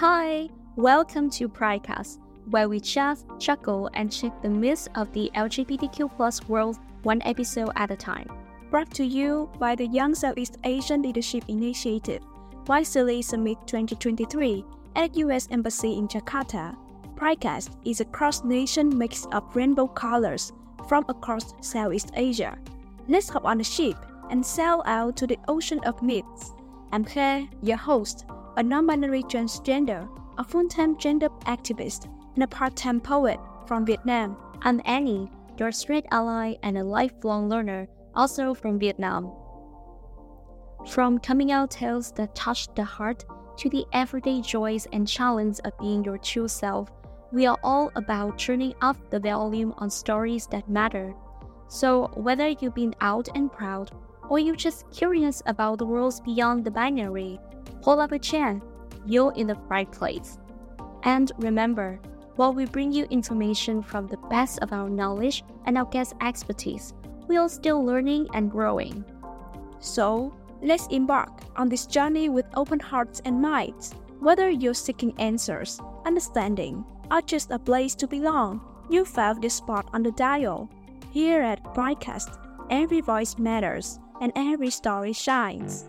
Hi, welcome to Pridecast, where we chat, chuckle, and check the myths of the LGBTQ plus world one episode at a time. Brought to you by the Young Southeast Asian Leadership Initiative, YSEALI Summit 2023 at U.S. Embassy in Jakarta. Pridecast is a cross-nation mix of rainbow colors from across Southeast Asia. Let's hop on a ship and sail out to the ocean of myths. I'm Claire, your host, a non-binary transgender, a full-time gender activist, and a part-time poet from Vietnam. I'm Annie, your straight ally and a lifelong learner, also from Vietnam. From coming out tales that touch the heart to the everyday joys and challenges of being your true self, we are all about turning up the volume on stories that matter. So, whether you've been out and proud or you're just curious about the worlds beyond the binary, pull up a chair. You're in the right place. And remember, while we bring you information from the best of our knowledge and our guest expertise, we are still learning and growing. So, let's embark on this journey with open hearts and minds. Whether you're seeking answers, understanding, or just a place to belong, you found this spot on the dial. Here at Pridecast, every voice matters and every story shines.